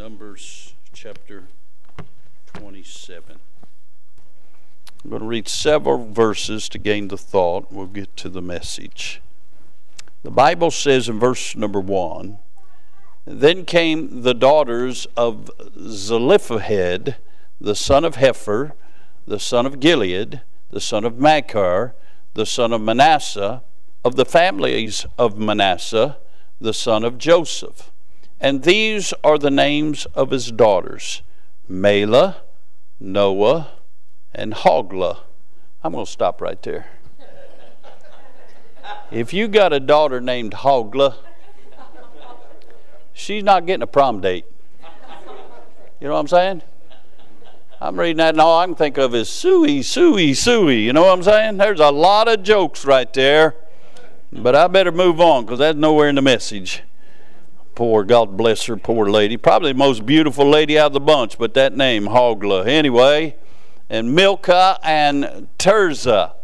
Numbers chapter 27. I'm going to read several verses to gain the thought. We'll get to the message. The Bible says in verse number 1 Then came the daughters of Zelophehad, the son of Hepher, the son of Gilead, the son of Machir, the son of Manasseh, of the families of Manasseh, the son of Joseph. And these are the names of his daughters Mahlah, Noah, and Hoglah. I'm going to stop right there. If you got a daughter named Hoglah, she's not getting a prom date. You know what I'm saying? I'm reading that, and all I can think of is suey, suey, suey. You know what I'm saying? There's a lot of jokes right there. But I better move on because that's nowhere in the message. Poor, God bless her, poor lady. Probably the most beautiful lady out of the bunch, but that name, Hoglah. Anyway, and Milcah and Tirzah.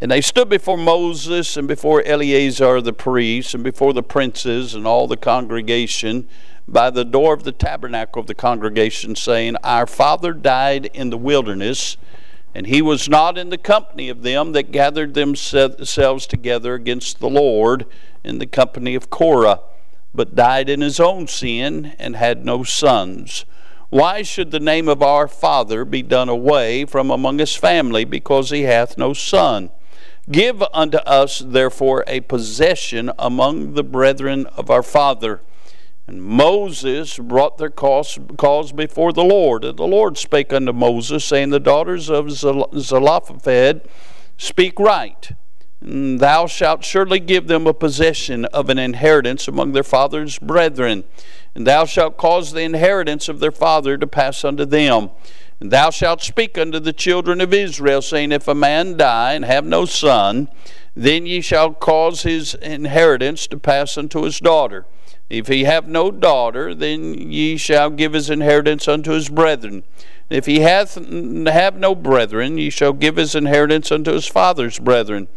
And they stood before Moses and before Eleazar the priest and before the princes and all the congregation by the door of the tabernacle of the congregation, saying, Our father died in the wilderness, and he was not in the company of them that gathered themselves together against the Lord in the company of Korah, but died in his own sin and had no sons. Why should the name of our father be done away from among his family, because he hath no son? Give unto us, therefore, a possession among the brethren of our father. And Moses brought their cause, before the Lord. And the Lord spake unto Moses, saying, The daughters of Zelophehad speak right. Thou shalt surely give them a possession of an inheritance among their father's brethren. And thou shalt cause the inheritance of their father to pass unto them. And thou shalt speak unto the children of Israel, saying, If a man die and have no son, then ye shall cause his inheritance to pass unto his daughter. If he have no daughter, then ye shall give his inheritance unto his brethren. If he hath have no brethren, ye shall give his inheritance unto his father's brethren.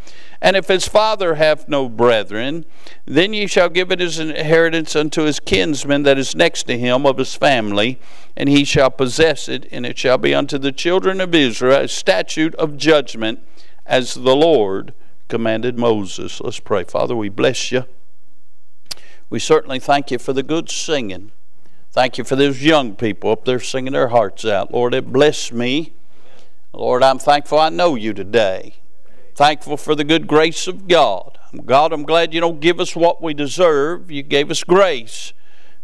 And if his father have no brethren, then ye shall give it his inheritance unto his kinsman that is next to him of his family, and he shall possess it, and it shall be unto the children of Israel a statute of judgment, as the Lord commanded Moses. Let's pray. Father, we bless you. We certainly thank you for the good singing. Thank you for those young people up there singing their hearts out. Lord, it blessed me. Lord, I'm thankful I know you today thankful for the good grace of God. God, I'm glad you don't give us what we deserve. You gave us grace.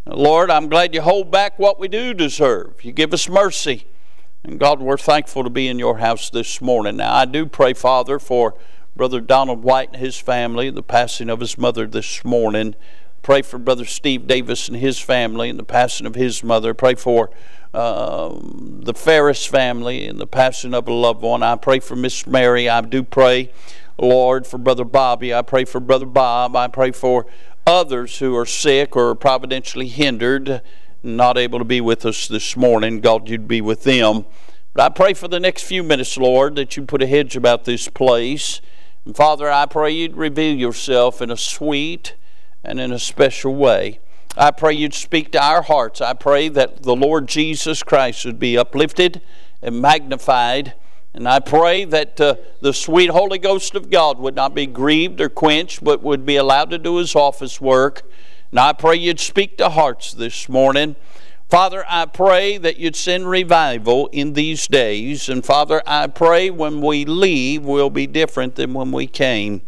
Lord, I'm glad you hold back what we do deserve. You give us mercy. And God, we're thankful to be in your house this morning. Now, I do pray, Father, for Brother Donald White and his family, the passing of his mother this morning. Pray for Brother Steve Davis and his family and the passing of his mother. Pray for um, the Ferris family and the passing of a loved one. I pray for Miss Mary. I do pray, Lord, for Brother Bobby. I pray for Brother Bob. I pray for others who are sick or providentially hindered, not able to be with us this morning. God, you'd be with them. But I pray for the next few minutes, Lord, that you put a hedge about this place. And Father, I pray you'd reveal yourself in a sweet and in a special way. I pray you'd speak to our hearts. I pray that the Lord Jesus Christ would be uplifted and magnified. And I pray that uh, the sweet Holy Ghost of God would not be grieved or quenched, but would be allowed to do his office work. And I pray you'd speak to hearts this morning. Father, I pray that you'd send revival in these days. And Father, I pray when we leave, we'll be different than when we came.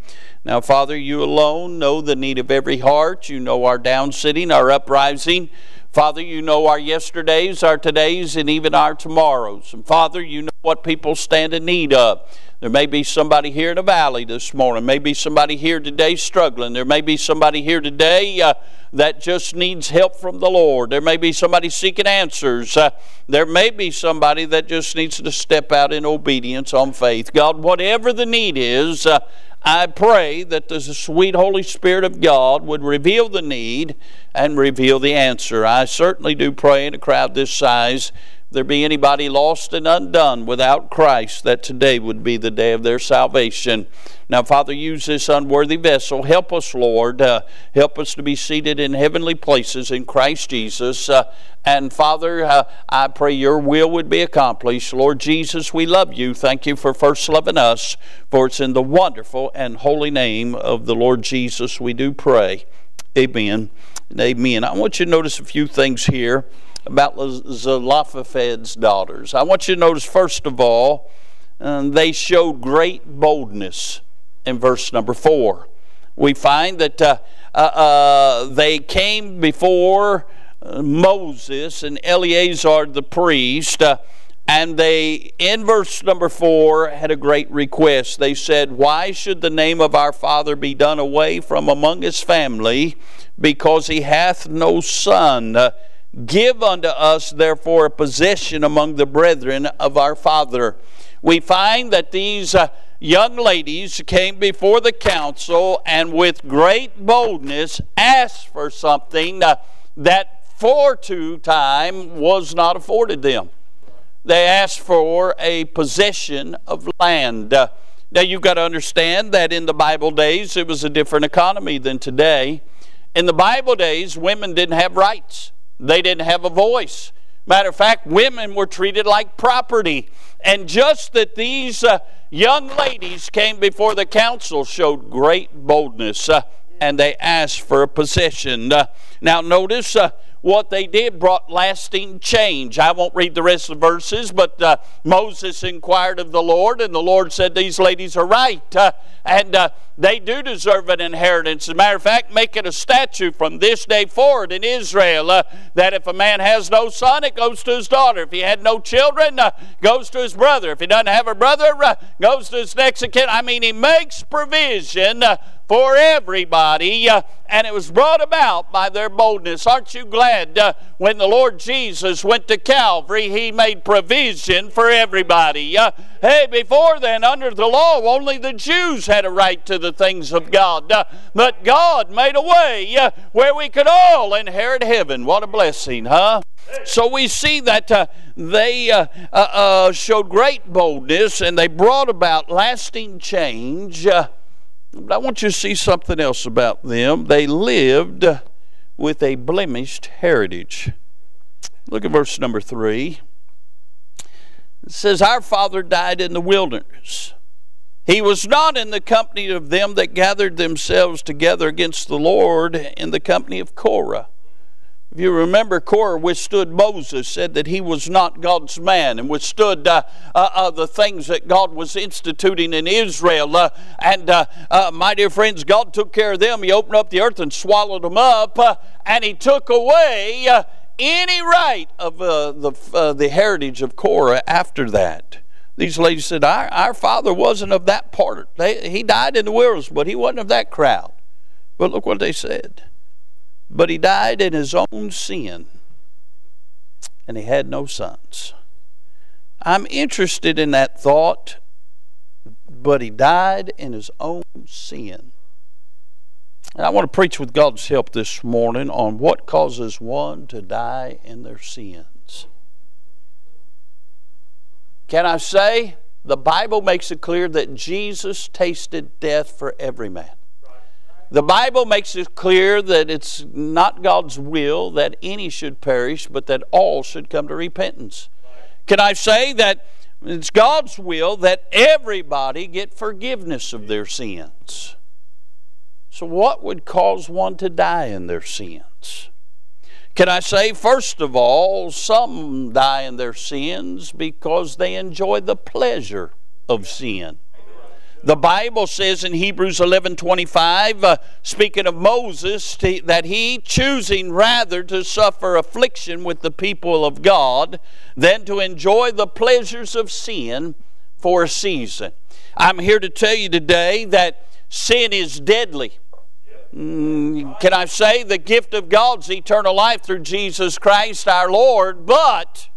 Now, Father, you alone know the need of every heart. You know our down sitting, our uprising. Father, you know our yesterdays, our todays, and even our tomorrows. And Father, you know what people stand in need of. There may be somebody here in the valley this morning. Maybe somebody here today struggling. There may be somebody here today uh, that just needs help from the Lord. There may be somebody seeking answers. Uh, there may be somebody that just needs to step out in obedience on faith. God, whatever the need is, uh, I pray that the sweet Holy Spirit of God would reveal the need and reveal the answer. I certainly do pray in a crowd this size. There be anybody lost and undone without Christ, that today would be the day of their salvation. Now, Father, use this unworthy vessel. Help us, Lord. Uh, help us to be seated in heavenly places in Christ Jesus. Uh, and Father, uh, I pray your will would be accomplished. Lord Jesus, we love you. Thank you for first loving us. For it's in the wonderful and holy name of the Lord Jesus we do pray. Amen and amen. I want you to notice a few things here about Zelophehad's daughters. I want you to notice, first of all, um, they showed great boldness in verse number four. We find that uh, uh, uh, they came before uh, Moses and Eleazar the priest, uh, and they, in verse number four, had a great request. They said, Why should the name of our father be done away from among his family, because he hath no son? Give unto us, therefore, a possession among the brethren of our father. We find that these uh, young ladies came before the council and with great boldness asked for something uh, that time was not afforded them. They asked for a possession of land. Uh, now you've got to understand that in the Bible days it was a different economy than today. In the Bible days, women didn't have rights. They didn't have a voice. Matter of fact, women were treated like property. And just that these uh, young ladies came before the council showed great boldness uh, and they asked for a possession. Uh, now, notice uh, what they did brought lasting change. I won't read the rest of the verses, but uh, Moses inquired of the Lord, and the Lord said, These ladies are right, uh, and uh, they do deserve an inheritance. As a matter of fact, make it a statute from this day forward in Israel uh, that if a man has no son, it goes to his daughter. If he had no children, goes to his brother. If he doesn't have a brother, goes to his next of kin. I mean, he makes provision for everybody, uh, and it was brought about by their boldness. Aren't you glad uh, when the Lord Jesus went to Calvary, He made provision for everybody? Uh, hey, before then, under the law, only the Jews had a right to the things of God, uh, but God made a way uh, where we could all inherit heaven. What a blessing, huh? So we see that uh, they uh, uh, uh showed great boldness and they brought about lasting change. But I want you to see something else about them. They lived with a blemished heritage. Look at verse number three. It says, Our father died in the wilderness. He was not in the company of them that gathered themselves together against the Lord in the company of Korah. If you remember, Korah withstood Moses, said that he was not God's man, and withstood uh, uh, uh, the things that God was instituting in Israel. Uh, and uh, uh, my dear friends, God took care of them. He opened up the earth and swallowed them up, and He took away any right of the, the heritage of Korah after that. These ladies said, Our, our father wasn't of that part. They, he died in the wilderness, but he wasn't of that crowd. But look what they said. But he died in his own sin, and he had no sons. I'm interested in that thought, but he died in his own sin. And I want to preach with God's help this morning on what causes one to die in their sins. Can I say the Bible makes it clear that Jesus tasted death for every man. The Bible makes it clear that it's not God's will that any should perish, but that all should come to repentance. Can I say that it's God's will that everybody get forgiveness of their sins? So, what would cause one to die in their sins? Can I say, first of all, some die in their sins because they enjoy the pleasure of sin. The Bible says in Hebrews 11 25, uh, speaking of Moses, that he, choosing rather to suffer affliction with the people of God than to enjoy the pleasures of sin for a season. I'm here to tell you today that sin is deadly. Mm, can I say the gift of God's eternal life through Jesus Christ our Lord, but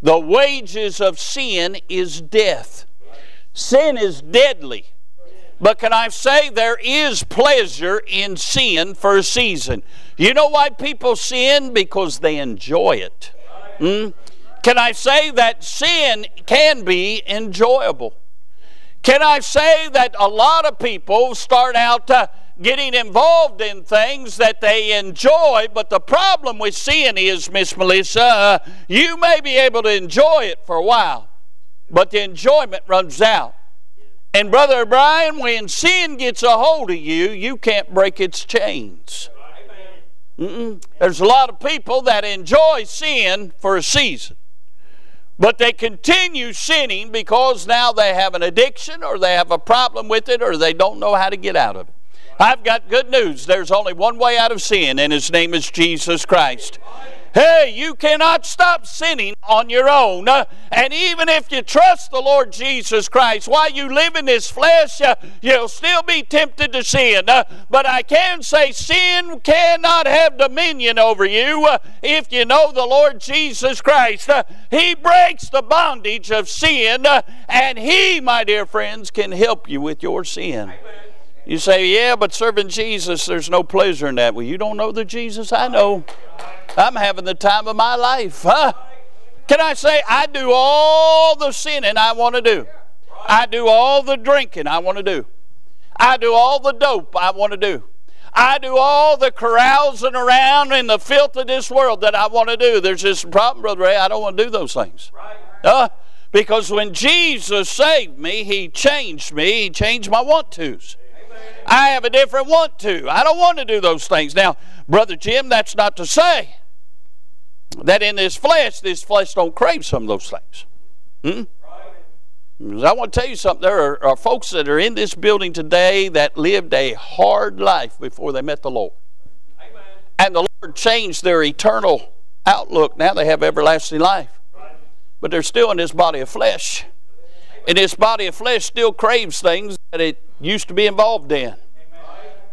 the wages of sin is death. Sin is deadly. But can I say there is pleasure in sin for a season? You know why people sin? Because they enjoy it. Hmm? Can I say that sin can be enjoyable? Can I say that a lot of people start out uh, getting involved in things that they enjoy, but the problem with sin is, Miss Melissa, uh, you may be able to enjoy it for a while, but the enjoyment runs out. And Brother Brian, when sin gets a hold of you, you can't break its chains. Mm-mm. There's a lot of people that enjoy sin for a season. But they continue sinning because now they have an addiction or they have a problem with it or they don't know how to get out of it. I've got good news. There's only one way out of sin, and his name is Jesus Christ. Hey, you cannot stop sinning on your own. Uh, and even if you trust the Lord Jesus Christ, while you live in this flesh, uh, you'll still be tempted to sin. Uh, but I can say sin cannot have dominion over you if you know the Lord Jesus Christ. He breaks the bondage of sin, and He, my dear friends, can help you with your sin. You say, yeah, but serving Jesus, there's no pleasure in that. Well, you don't know the Jesus I know. I'm having the time of my life. Huh? Can I say, I do all the sinning I want to do? I do all the drinking I want to do. I do all the dope I want to do. I do all the carousing around in the filth of this world that I want to do. There's this problem, Brother Ray. I don't want to do those things. Uh, because when Jesus saved me, He changed me. He changed my want tos. I have a different want to. I don't want to do those things. Now, Brother Jim, that's not to say that in this flesh, this flesh don't crave some of those things. Hmm? I want to tell you something. There are, are, folks that are in this building today that lived a hard life before they met the Lord. Amen. And the Lord changed their eternal outlook. Now they have everlasting life. Right. But they're still in this body of flesh. And this body of flesh still craves things that it used to be involved in.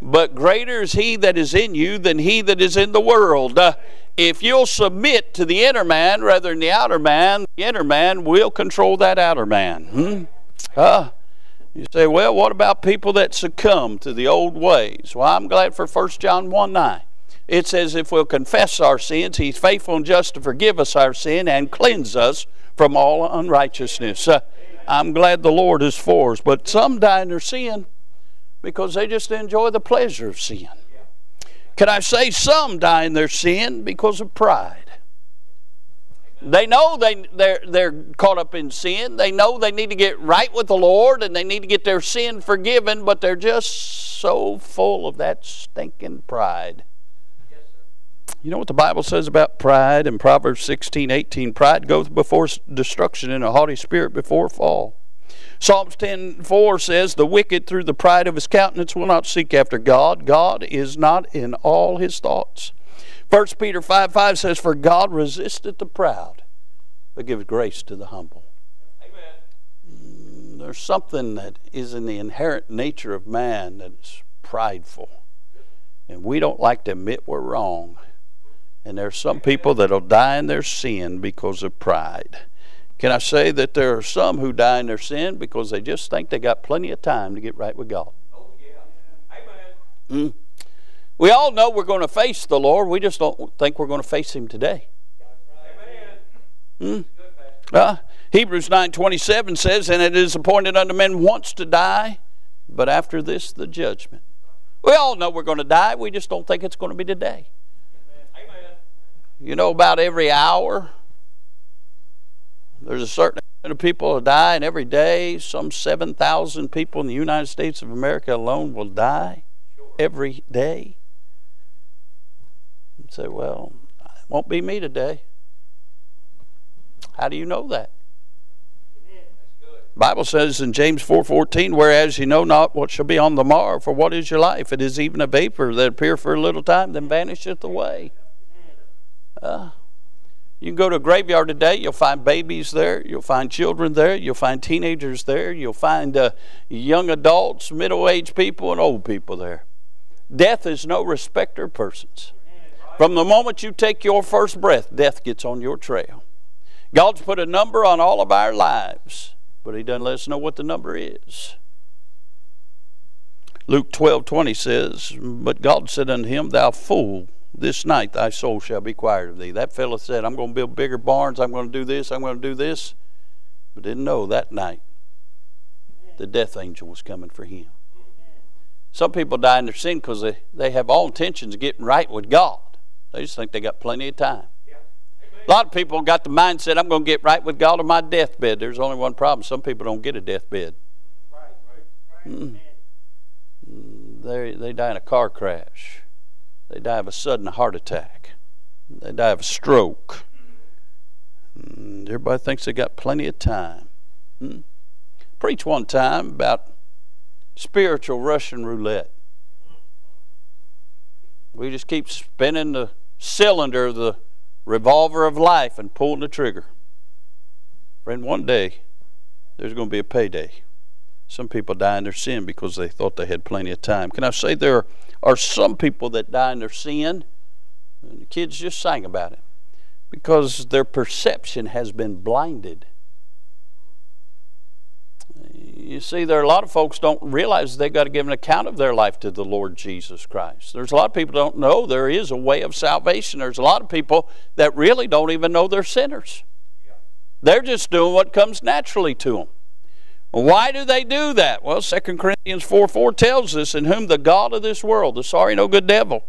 But greater is he that is in you than he that is in the world. Uh, if you'll submit to the inner man rather than the outer man, the inner man will control that outer man. Hmm? Uh, you say, well, what about people that succumb to the old ways? Well, I'm glad for 1 John 1 9. It says, if we'll confess our sins, he's faithful and just to forgive us our sin and cleanse us from all unrighteousness. Uh, I'm glad the Lord is for us. But some die in their sin because they just enjoy the pleasure of sin. Can I say some die in their sin because of pride? They know they, they're, they're caught up in sin. They know they need to get right with the Lord and they need to get their sin forgiven, but they're just so full of that stinking pride. You know what the Bible says about pride in Proverbs 16 18? Pride goeth before destruction and a haughty spirit before fall. Psalms 10 4 says, The wicked through the pride of his countenance will not seek after God. God is not in all his thoughts. 1 Peter 5 5 says, For God resisteth the proud, but giveth grace to the humble. Amen. Mm, there's something that is in the inherent nature of man that is prideful. And we don't like to admit we're wrong. And there's some people that'll die in their sin because of pride. Can I say that there are some who die in their sin because they just think they got plenty of time to get right with God? Oh, yeah. Amen. Mm. We all know we're going to face the Lord. We just don't think we're going to face Him today. Amen. Mm. Uh, Hebrews 9.27 says, And it is appointed unto men once to die, but after this the judgment. We all know we're going to die. We just don't think it's going to be today. You know, about every hour, there's a certain amount of people who die, and every day, some 7,000 people in the United States of America alone will die every day. You say, well, it won't be me today. How do you know that? Bible says in James 4:14, whereas you know not what shall be on the morrow, for what is your life? It is even a vapor that appear for a little time, then vanisheth away. Uh, you can go to a graveyard today, you'll find babies there, you'll find children there, you'll find teenagers there, you'll find uh, young adults, middle aged people, and old people there. Death is no respecter of persons. From the moment you take your first breath, death gets on your trail. God's put a number on all of our lives, but He doesn't let us know what the number is. Luke 12 20 says, But God said unto him, Thou fool, this night thy soul shall be quiet of thee. That fellow said, I'm going to build bigger barns, I'm going to do this, I'm going to do this. But didn't know that night the death angel was coming for him. Some people die in their sin because they, they have all intentions of getting right with God. They just think they got plenty of time. A lot of people got the mindset, I'm going to get right with God on my deathbed. There's only one problem. Some people don't get a deathbed. Mm. They, they die in a car crash. They die of a sudden heart attack. They die of a stroke. Mm. Everybody thinks they got plenty of time. Mm. Preach one time about spiritual Russian roulette. We just keep spinning the cylinder of the revolver of life and pulling the trigger. Friend, one day there's going to be a payday. Some people die in their sin because they thought they had plenty of time. Can I say there are some people that die in their sin? And the kids just sang about it. Because their perception has been blinded. You see, there are a lot of folks don't realize they've got to give an account of their life to the Lord Jesus Christ. There's a lot of people don't know there is a way of salvation. There's a lot of people that really don't even know they're sinners. They're just doing what comes naturally to them. Why do they do that? Well, 2 Corinthians 4 4 tells us, In whom the God of this world, the sorry no good devil,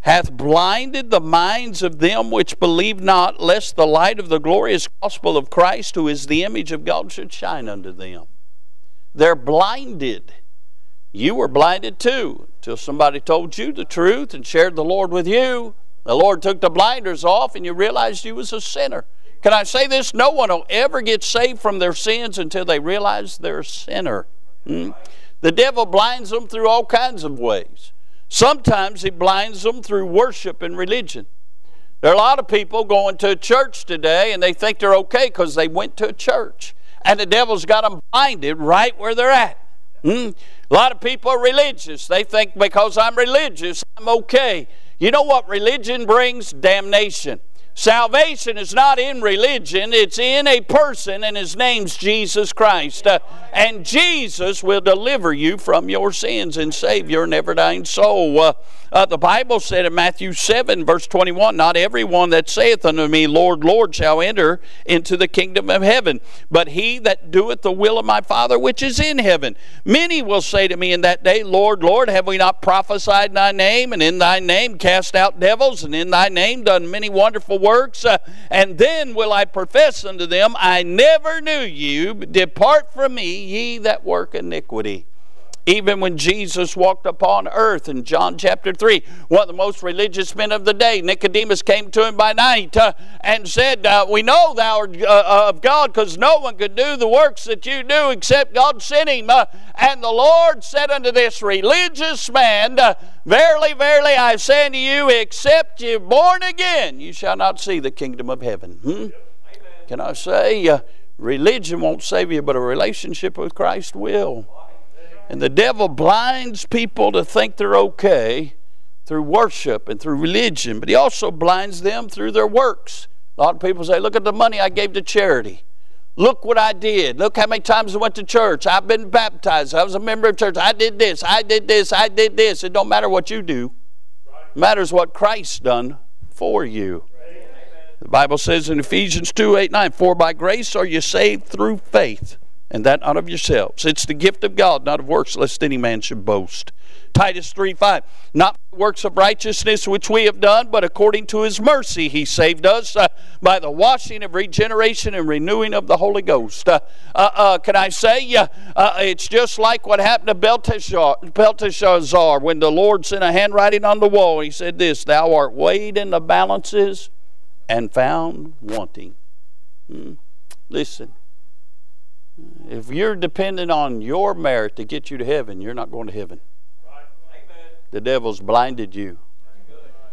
hath blinded the minds of them which believe not, lest the light of the glorious gospel of Christ, who is the image of God, should shine unto them. They're blinded. You were blinded too until somebody told you the truth and shared the Lord with you. The Lord took the blinders off and you realized you was a sinner. Can I say this? No one will ever get saved from their sins until they realize they're a sinner. Hmm? The devil blinds them through all kinds of ways. Sometimes he blinds them through worship and religion. There are a lot of people going to a church today and they think they're okay because they went to a church and the devil's got them blinded right where they're at. Hmm? A lot of people are religious. They think because I'm religious, I'm okay. You know what religion brings? Damnation. Salvation is not in religion, it's in a person, and his name's Jesus Christ. Uh, and Jesus will deliver you from your sins and save your never dying soul. Uh, uh, the Bible said in Matthew 7, verse 21 Not everyone that saith unto me, Lord, Lord, shall enter into the kingdom of heaven, but he that doeth the will of my Father which is in heaven. Many will say to me in that day, Lord, Lord, have we not prophesied in thy name, and in thy name cast out devils, and in thy name done many wonderful works? Uh, and then will I profess unto them, I never knew you. Depart from me, ye that work iniquity. Even when Jesus walked upon earth in John chapter 3, one of the most religious men of the day, Nicodemus came to him by night uh, and said, uh, We know thou art uh, of God because no one could do the works that you do except God sent him. Uh, and the Lord said unto this religious man, uh, Verily, verily, I say unto you, except you born again, you shall not see the kingdom of heaven. Hmm? Can I say, uh, religion won't save you, but a relationship with Christ will. And the devil blinds people to think they're okay through worship and through religion, but he also blinds them through their works. A lot of people say, Look at the money I gave to charity. Look what I did. Look how many times I went to church. I've been baptized. I was a member of church. I did this. I did this. I did this. It don't matter what you do. It matters what Christ done for you. The Bible says in Ephesians 2 8 9, For by grace are you saved through faith and that not of yourselves. It's the gift of God, not of works, lest any man should boast. Titus 3 5. Not works of righteousness which we have done, but according to his mercy he saved us uh, by the washing of regeneration and renewing of the Holy Ghost. Uh, uh, uh can I say, uh, it's just like what happened to Belteshazzar, Belteshazzar when the Lord sent a handwriting on the wall. He said, This, thou art weighed in the balances and found wanting. Hmm. Listen, if you're dependent on your merit to get you to heaven, you're not going to heaven. The devil's blinded you.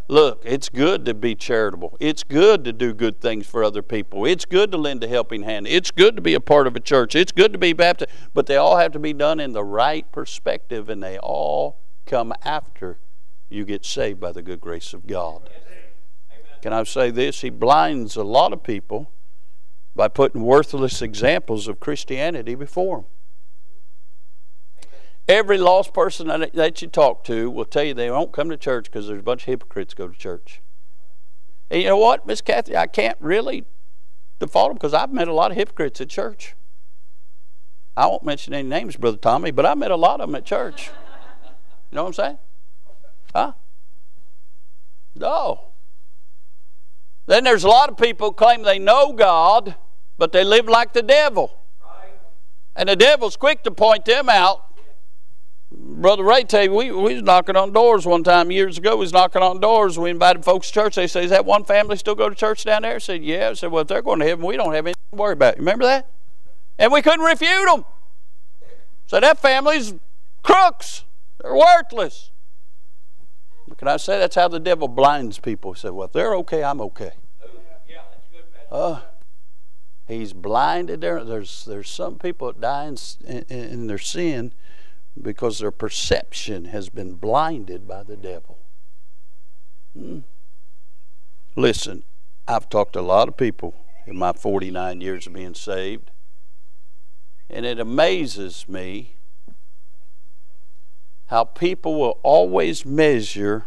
Look, it's good to be charitable. It's good to do good things for other people. It's good to lend a helping hand. It's good to be a part of a church. It's good to be baptized. But they all have to be done in the right perspective, and they all come after you get saved by the good grace of God. Can I say this? He blinds a lot of people by putting worthless examples of Christianity before them. Every lost person that you talk to will tell you they won't come to church because there's a bunch of hypocrites go to church. And you know what, Miss Kathy, I can't really default them because I've met a lot of hypocrites at church. I won't mention any names, Brother Tommy, but I met a lot of them at church. You know what I'm saying? Huh? No. Then there's a lot of people claim they know God, but they live like the devil. And the devil's quick to point them out. Brother Ray tell you, we, we was knocking on doors one time years ago. We was knocking on doors. We invited folks to church. They say, is that one family still go to church down there? I said, yeah. I said, well, if they're going to heaven, we don't have anything to worry about. Remember that? And we couldn't refute them. So that family's crooks. They're worthless. But can I say that's how the devil blinds people? He said, well, if they're okay, I'm okay. Uh, he's blinded there. There's, there's some people that die in, in, in their sin because their perception has been blinded by the devil. Hmm. Listen, I've talked to a lot of people in my 49 years of being saved, and it amazes me how people will always measure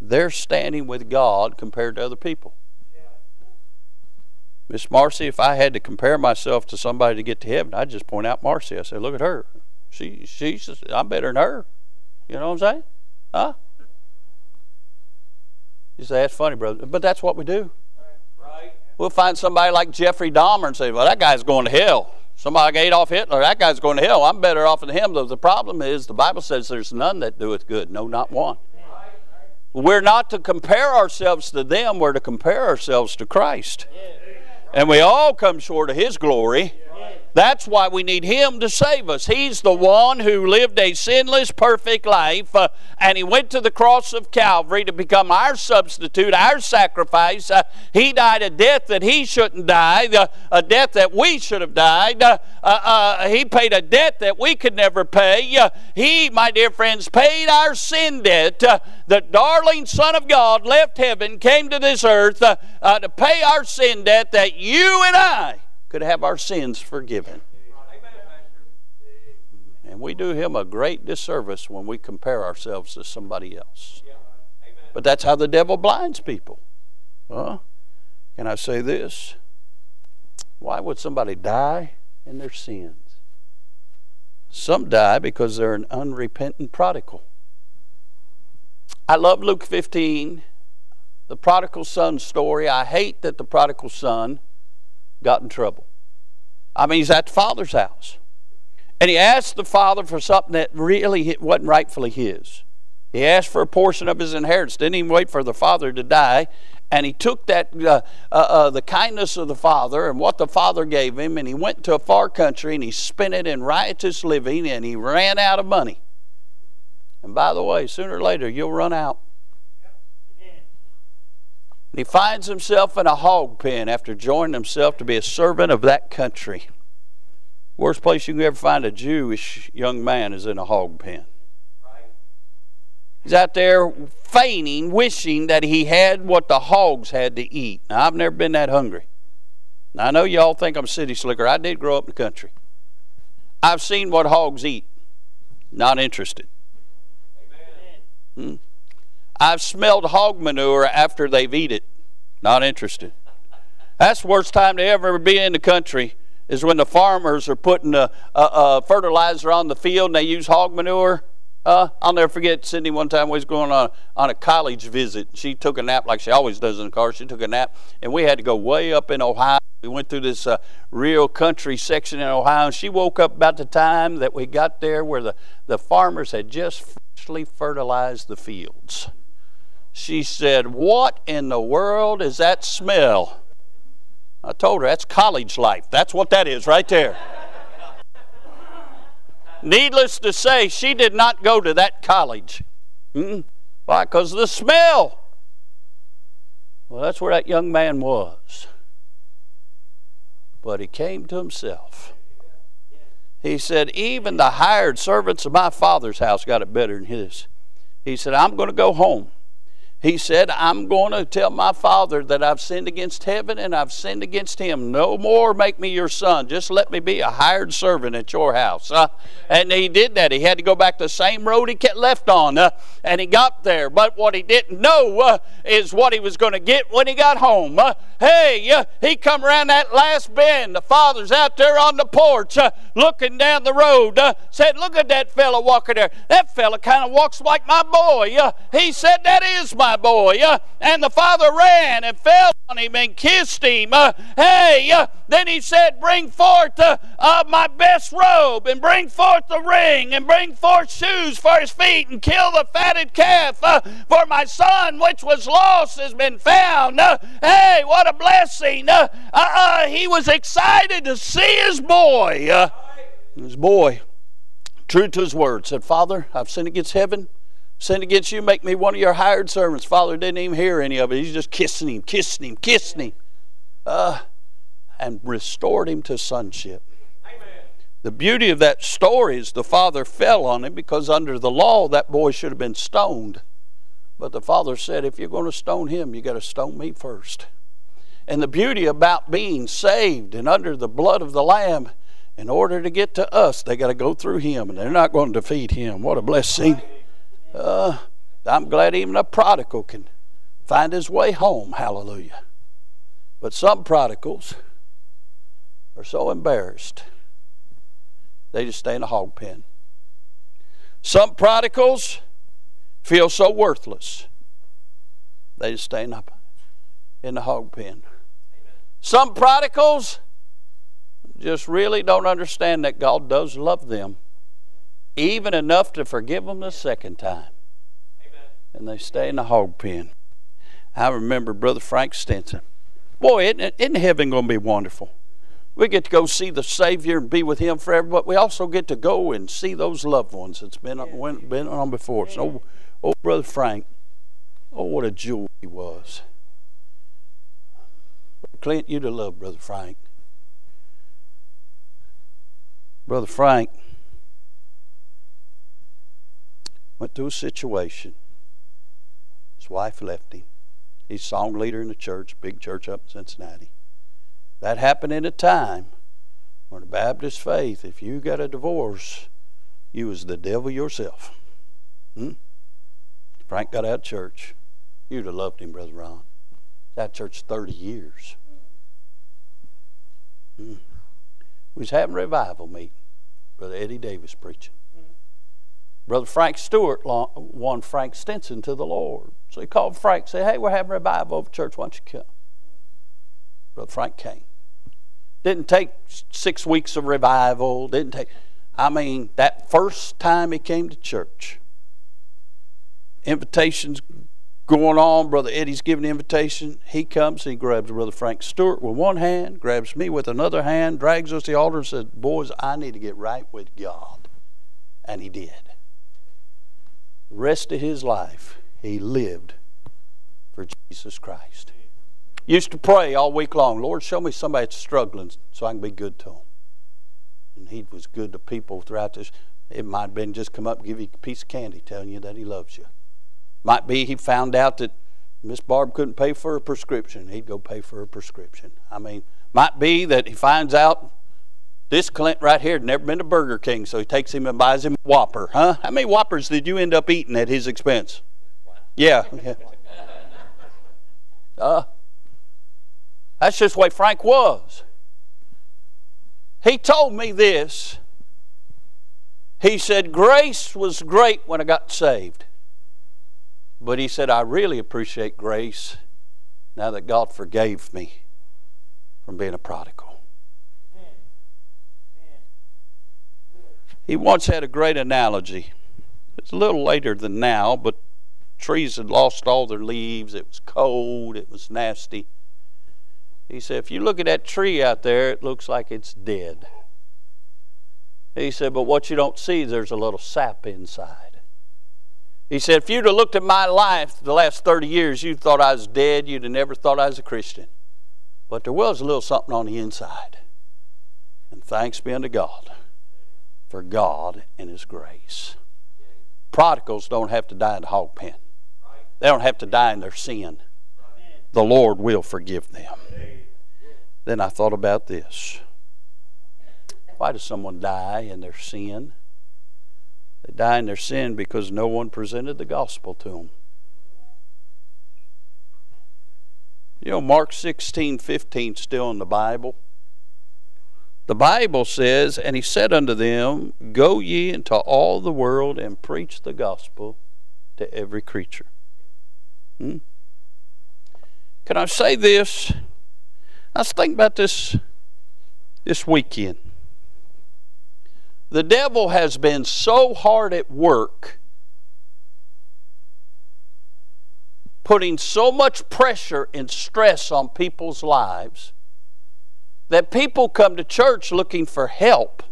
their standing with God compared to other people. Miss Marcy, if I had to compare myself to somebody to get to heaven, I'd just point out Marcy. I say, look at her. She, she's, I'm better than her. You know what I'm saying? Huh? You say, that's funny, brother. But that's what we do. Right. We'll find somebody like Jeffrey Dahmer and say, well, that guy's going to hell. Somebody like Adolf Hitler, that guy's going to hell. I'm better off than him. Though the problem is, the Bible says there's none that doeth good. No, not one. We're not to compare ourselves to them. We're to compare ourselves to Christ. And we all come short of His glory. That's why we need Him to save us. He's the one who lived a sinless, perfect life, uh, and He went to the cross of Calvary to become our substitute, our sacrifice. Uh, he died a death that He shouldn't die, the, a death that we should have died. Uh, uh, uh he paid a debt that we could never pay. Uh, he, my dear friends, paid our sin debt. the darling Son of God left heaven, came to this earth to pay our sin debt that you and I could have our sins forgiven. And we do him a great disservice when we compare ourselves to somebody else. But that's how the devil blinds people. Huh? Can I say this? Why would somebody die in their sins? Some die because they're an unrepentant prodigal. I love Luke 15, the prodigal son story. I hate that the prodigal son got in trouble. I mean, he's at the father's house. And he asked the father for something that really wasn't rightfully his. He asked for a portion of his inheritance, didn't even wait for the father to die. And he took that, uh, uh, uh, the kindness of the father and what the father gave him, and he went to a far country and he spent it in riotous living and he ran out of money. And by the way, sooner or later, you'll run out. And he finds himself in a hog pen after joining himself to be a servant of that country. Worst place you can ever find a Jewish young man is in a hog pen. He's out there feigning, wishing that he had what the hogs had to eat. Now, I've never been that hungry. Now, I know y'all think I'm a city slicker. I did grow up in the country. I've seen what hogs eat. Not interested. Hmm. I've smelled hog manure after they've eat it. Not interested. That's the worst time to ever be in the country is when the farmers are putting a, a, a fertilizer on the field and they use hog manure. Uh, I'll never forget Cindy one time we was going on, on a college visit. She took a nap like she always does in the car. She took a nap, and we had to go way up in Ohio. We went through this uh, real country section in Ohio, and she woke up about the time that we got there where the, the farmers had just freshly fertilized the fields. She said, What in the world is that smell? I told her, That's college life. That's what that is right there. Needless to say, she did not go to that college. Mm-mm. Why? Because of the smell. Well, that's where that young man was. But he came to himself. He said, Even the hired servants of my father's house got it better than his. He said, I'm going to go home. He said, I'm going to tell my father that I've sinned against heaven and I've sinned against him. No more make me your son. Just let me be a hired servant at your house. Uh, and he did that. He had to go back the same road he kept left on. Uh, and he got there. But what he didn't know uh, is what he was going to get when he got home. Hey, he come around that last bend. The father's out there on the porch looking down the road. said, look at that fella walking there. That fella kind of walks like my boy. he said, that is my boy. Uh, and the father ran and fell on him and kissed him. Uh, hey, uh, then he said, Bring forth uh, uh, my best robe, and bring forth the ring, and bring forth shoes for his feet, and kill the fatted calf. Uh, for my son, which was lost, has been found. hey, what a blessing. he was excited to see his boy. his boy, true to his word, said, Father, I've sinned against heaven sinned against you, make me one of your hired servants. Father didn't even hear any of it. He's just kissing him, kissing him, kissing him. Uh, and restored him to sonship. Amen. The beauty of that story is the father fell on him because under the law that boy should have been stoned. But the father said, if you're going to stone him, you got to stone me first. And the beauty about being saved and under the blood of the Lamb, in order to get to us, they got to go through him, and they're not going to defeat him. What a blessing. Uh, I'm glad even a prodigal can find his way home. Hallelujah. But some prodigals are so embarrassed, they just stay in a hog pen. Some prodigals feel so worthless, they just stay in in the hog pen. Some prodigals just really don't understand that God does love them even enough to forgive them the second time. Amen. And they stay in the hog pen. I remember Brother Frank Stinson. Boy, isn't, isn't heaven going to be wonderful? We get to go see the Savior and be with Him forever, but we also get to go and see those loved ones that's been, went, been on before us. Oh, oh, Brother Frank, oh, what a jewel he was. Clint, you to love Brother Frank. Brother Frank, went through a situation. His wife left him. He's song leader in the church, big church up in Cincinnati. That happened in a time when the Baptist faith, if you got a divorce, you was the devil yourself. Hmm? Frank got out of church. You'd have loved him, Brother Ron. That church 30 years. Hmm. We was having revival meeting. Brother Eddie Davis preaching. Brother Frank Stewart won Frank Stinson to the Lord. So he called Frank, and said, Hey, we're having a revival over church. Why don't you come? Brother Frank came. Didn't take six weeks of revival. Didn't take, I mean, that first time he came to church, invitations going on. Brother Eddie's giving the invitation. He comes, he grabs Brother Frank Stewart with one hand, grabs me with another hand, drags us to the altar, and says, Boys, I need to get right with God. And he did rest of his life, he lived for Jesus Christ. Used to pray all week long, Lord, show me somebody that's struggling so I can be good to them. And he was good to people throughout this. It might have been just come up and give you a piece of candy telling you that he loves you. Might be he found out that Miss Barb couldn't pay for a prescription. He'd go pay for a prescription. I mean, might be that he finds out this Clint right here had never been to Burger King, so he takes him and buys him a Whopper. Huh? How many Whoppers did you end up eating at his expense? Yeah. yeah. Uh, that's just the way Frank was. He told me this. He said, Grace was great when I got saved. But he said, I really appreciate grace now that God forgave me from being a prodigal. He once had a great analogy. It's a little later than now, but trees had lost all their leaves. It was cold. It was nasty. He said, if you look at that tree out there, it looks like it's dead. He said, but what you don't see there's a little sap inside. He said, if you'd have looked at my life the last 30 years, you'd thought I was dead. You'd have never thought I was a Christian. But there was a little something on the inside. And thanks be unto God for God and His grace. Prodigals don't have to die in the hog pen. They don't have to die in their sin. The Lord will forgive them. Then I thought about this. Why does someone die in their sin? They die in their sin because no one presented the gospel to them. You know, Mark 16, 15 still in the Bible. The Bible says, And he said unto them, Go ye into all the world and preach the gospel to every creature. Hmm? Can I say this? I was thinking about this this weekend. The devil has been so hard at work putting so much pressure and stress on people's lives that people come to church looking for help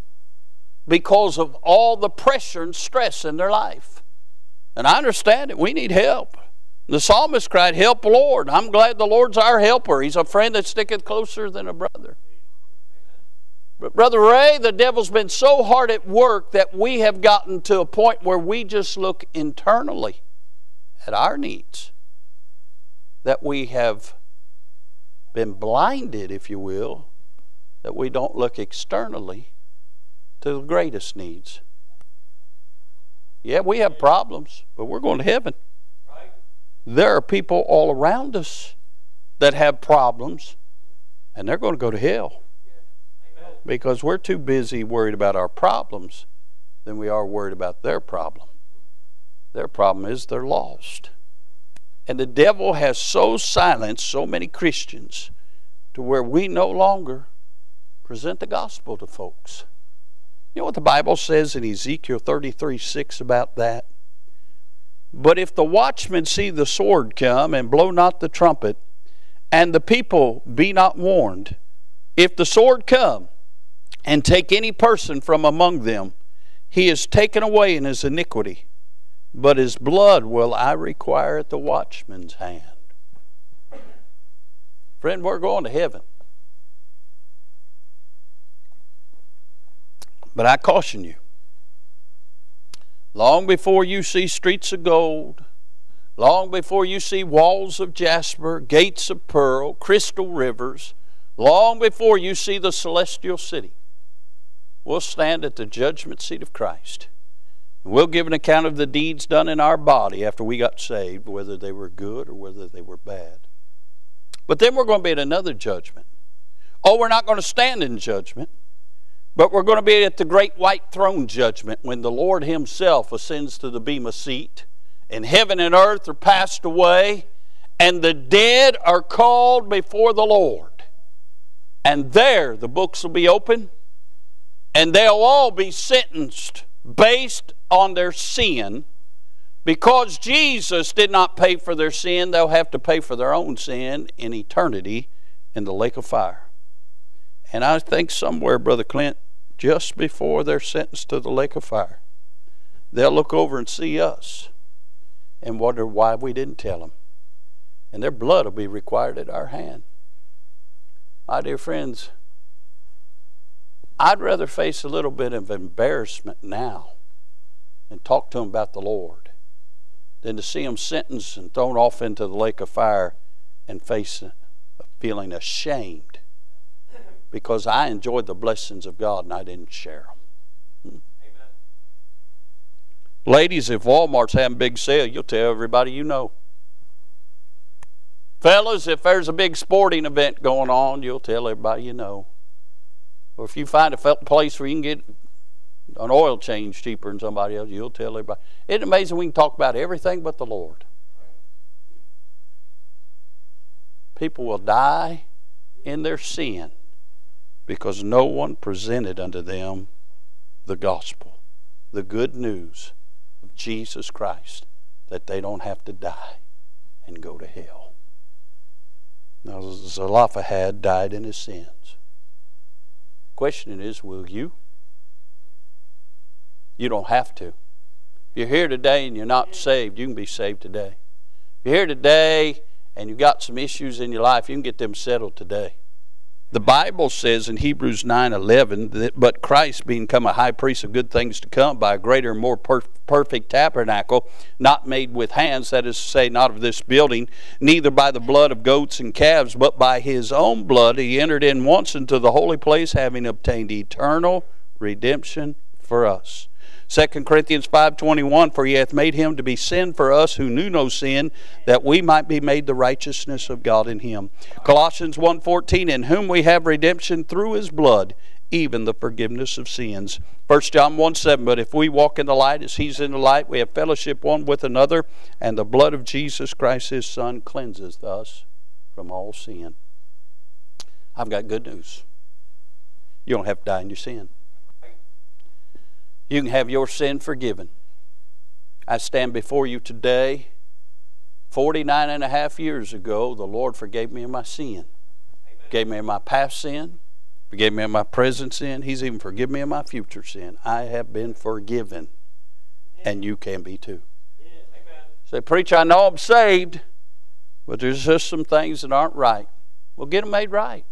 because of all the pressure and stress in their life. And I understand it. We need help. The psalmist cried, Help, Lord. I'm glad the Lord's our helper. He's a friend that sticketh closer than a brother. But, Brother Ray, the devil's been so hard at work that we have gotten to a point where we just look internally at our needs. That we have been blinded, if you will, that we don't look externally to the greatest needs. Yeah, we have problems, but we're going to heaven. There are people all around us that have problems, and they're going to go to hell. Because we're too busy worried about our problems than we are worried about their problem. Their problem is they're lost. And the devil has so silenced so many Christians to where we no longer present the gospel to folks. You know what the Bible says in Ezekiel 33 6 about that? But if the watchmen see the sword come and blow not the trumpet, and the people be not warned, if the sword come and take any person from among them, he is taken away in his iniquity, but his blood will I require at the watchman's hand. Friend, we're going to heaven. But I caution you long before you see streets of gold, long before you see walls of jasper, gates of pearl, crystal rivers, long before you see the celestial city, we'll stand at the judgment seat of Christ. We'll give an account of the deeds done in our body after we got saved, whether they were good or whether they were bad. But then we're going to be at another judgment. Oh, we're not going to stand in judgment. But we're going to be at the great white throne judgment when the Lord Himself ascends to the Bema seat, and heaven and earth are passed away, and the dead are called before the Lord. And there the books will be open, and they'll all be sentenced based on their sin. Because Jesus did not pay for their sin, they'll have to pay for their own sin in eternity in the lake of fire. And I think somewhere, Brother Clint, just before they're sentenced to the lake of fire, they'll look over and see us and wonder why we didn't tell them. And their blood will be required at our hand. My dear friends, I'd rather face a little bit of embarrassment now and talk to them about the Lord than to see them sentenced and thrown off into the lake of fire and face a feeling ashamed because I enjoyed the blessings of God and I didn't share them. Hmm. Ladies, if Walmart's having a big sale, you'll tell everybody you know. Fellas, if there's a big sporting event going on, you'll tell everybody you know. Or if you find a place where you can get an oil change cheaper than somebody else, you'll tell everybody. Isn't it amazing we can talk about everything but the Lord? People will die in their sin because no one presented unto them the gospel, the good news of Jesus Christ, that they don't have to die and go to hell. Now, Zelophehad died in his sins. The question is, will you? You don't have to. If you're here today and you're not saved, you can be saved today. If you're here today and you've got some issues in your life, you can get them settled today. The Bible says in Hebrews 9:11 that but Christ being come a high priest of good things to come by a greater and more per- perfect tabernacle not made with hands that is to say not of this building neither by the blood of goats and calves but by his own blood he entered in once into the holy place having obtained eternal redemption for us. 2 Corinthians 5:21 for he hath made him to be sin for us who knew no sin that we might be made the righteousness of God in him. Colossians 1:14 in whom we have redemption through his blood even the forgiveness of sins. 1 John 1 7, but if we walk in the light as he's in the light, we have fellowship one with another, and the blood of Jesus Christ his Son cleanses us from all sin. I've got good news. You don't have to die in your sin you can have your sin forgiven. I stand before you today. 49 and a half years ago, the Lord forgave me of my sin. gave me of my past sin. Forgave me of my present sin. He's even forgiven me of my future sin. I have been forgiven. And you can be too. Say, preach, I know I'm saved, but there's just some things that aren't right. Well, get them made right.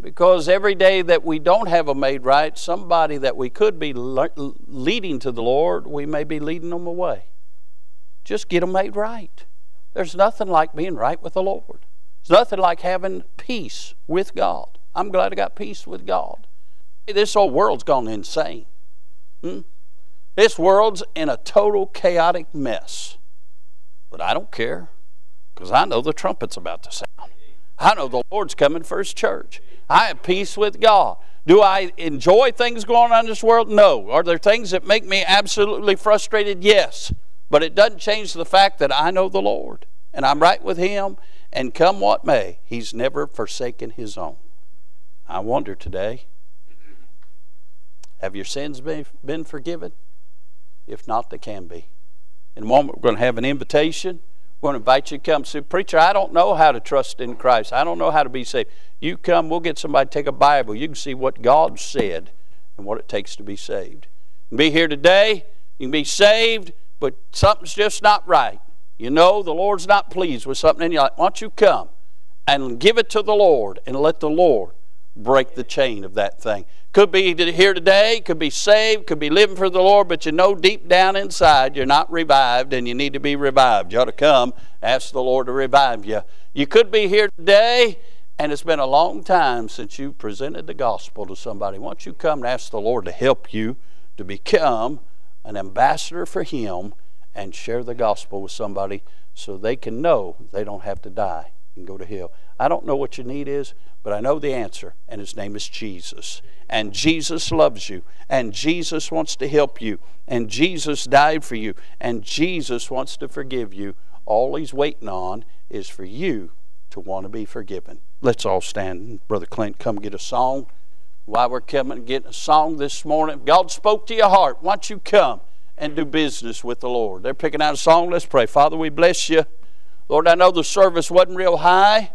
Because every day that we don't have a made right, somebody that we could be le- leading to the Lord, we may be leading them away. Just get them made right. There's nothing like being right with the Lord. There's nothing like having peace with God. I'm glad I got peace with God. This whole world's gone insane. Hmm? This world's in a total chaotic mess. But I don't care because I know the trumpet's about to sound. I know the Lord's coming for His church. I have peace with God. Do I enjoy things going on in this world? No. Are there things that make me absolutely frustrated? Yes. But it doesn't change the fact that I know the Lord and I'm right with Him, and come what may, He's never forsaken His own. I wonder today have your sins been, forgiven? If not, they can be. In a moment, we're going to have an invitation. Going to invite you to come. Say, Preacher, I don't know how to trust in Christ. I don't know how to be saved. You come, we'll get somebody take a Bible. You can see what God said and what it takes to be saved. You be here today, you can be saved, but something's just not right. You know the Lord's not pleased with something in your life. Why don't you come and give it to the Lord and let the Lord break the chain of that thing. Could be here today, could be saved, could be living for the Lord, but you know deep down inside you're not revived and you need to be revived. You ought to come, ask the Lord to revive you. You could be here today and it's been a long time since you presented the gospel to somebody. Why don't you come and ask the Lord to help you to become an ambassador for Him and share the gospel with somebody so they can know they don't have to die and go to hell. I don't know what your need is, but I know the answer, and His name is Jesus. And Jesus loves you, and Jesus wants to help you, and Jesus died for you, and Jesus wants to forgive you. All He's waiting on is for you to want to be forgiven. Let's all stand. Brother Clint, come get a song. While we're coming and getting a song this morning, God spoke to your heart. Why don't you come and do business with the Lord? They're picking out a song. Let's pray. Father, we bless you. Lord, I know the service wasn't real high,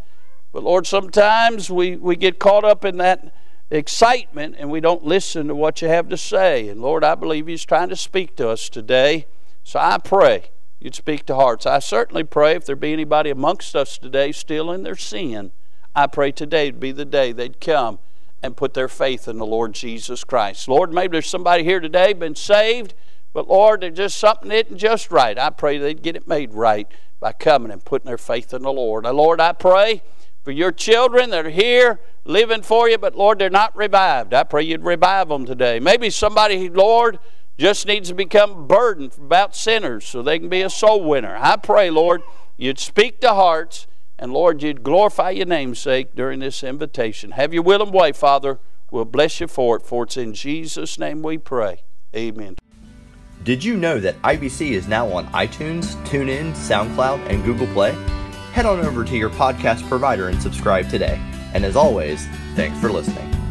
but Lord, sometimes we, we get caught up in that excitement and we don't listen to what you have to say. And Lord, I believe He's trying to speak to us today. So I pray you'd speak to hearts. I certainly pray if there be anybody amongst us today still in their sin, I pray today would be the day they'd come and put their faith in the Lord Jesus Christ. Lord, maybe there's somebody here today been saved, but Lord, there's just something isn't just right. I pray they'd get it made right by coming and putting their faith in the Lord. Now, Lord, I pray for your children that are here living for you, but Lord, they're not revived. I pray you'd revive them today. Maybe somebody, Lord, just needs to become burdened about sinners so they can be a soul winner. I pray, Lord, you'd speak to hearts, and Lord, you'd glorify your namesake during this invitation. Have your will and way, Father. We'll bless you for it, for it's in Jesus' name we pray. Amen. Did you know that IBC is now on iTunes, TuneIn, SoundCloud, and Google Play? Head on over to your podcast provider and subscribe today. And as always, thanks for listening.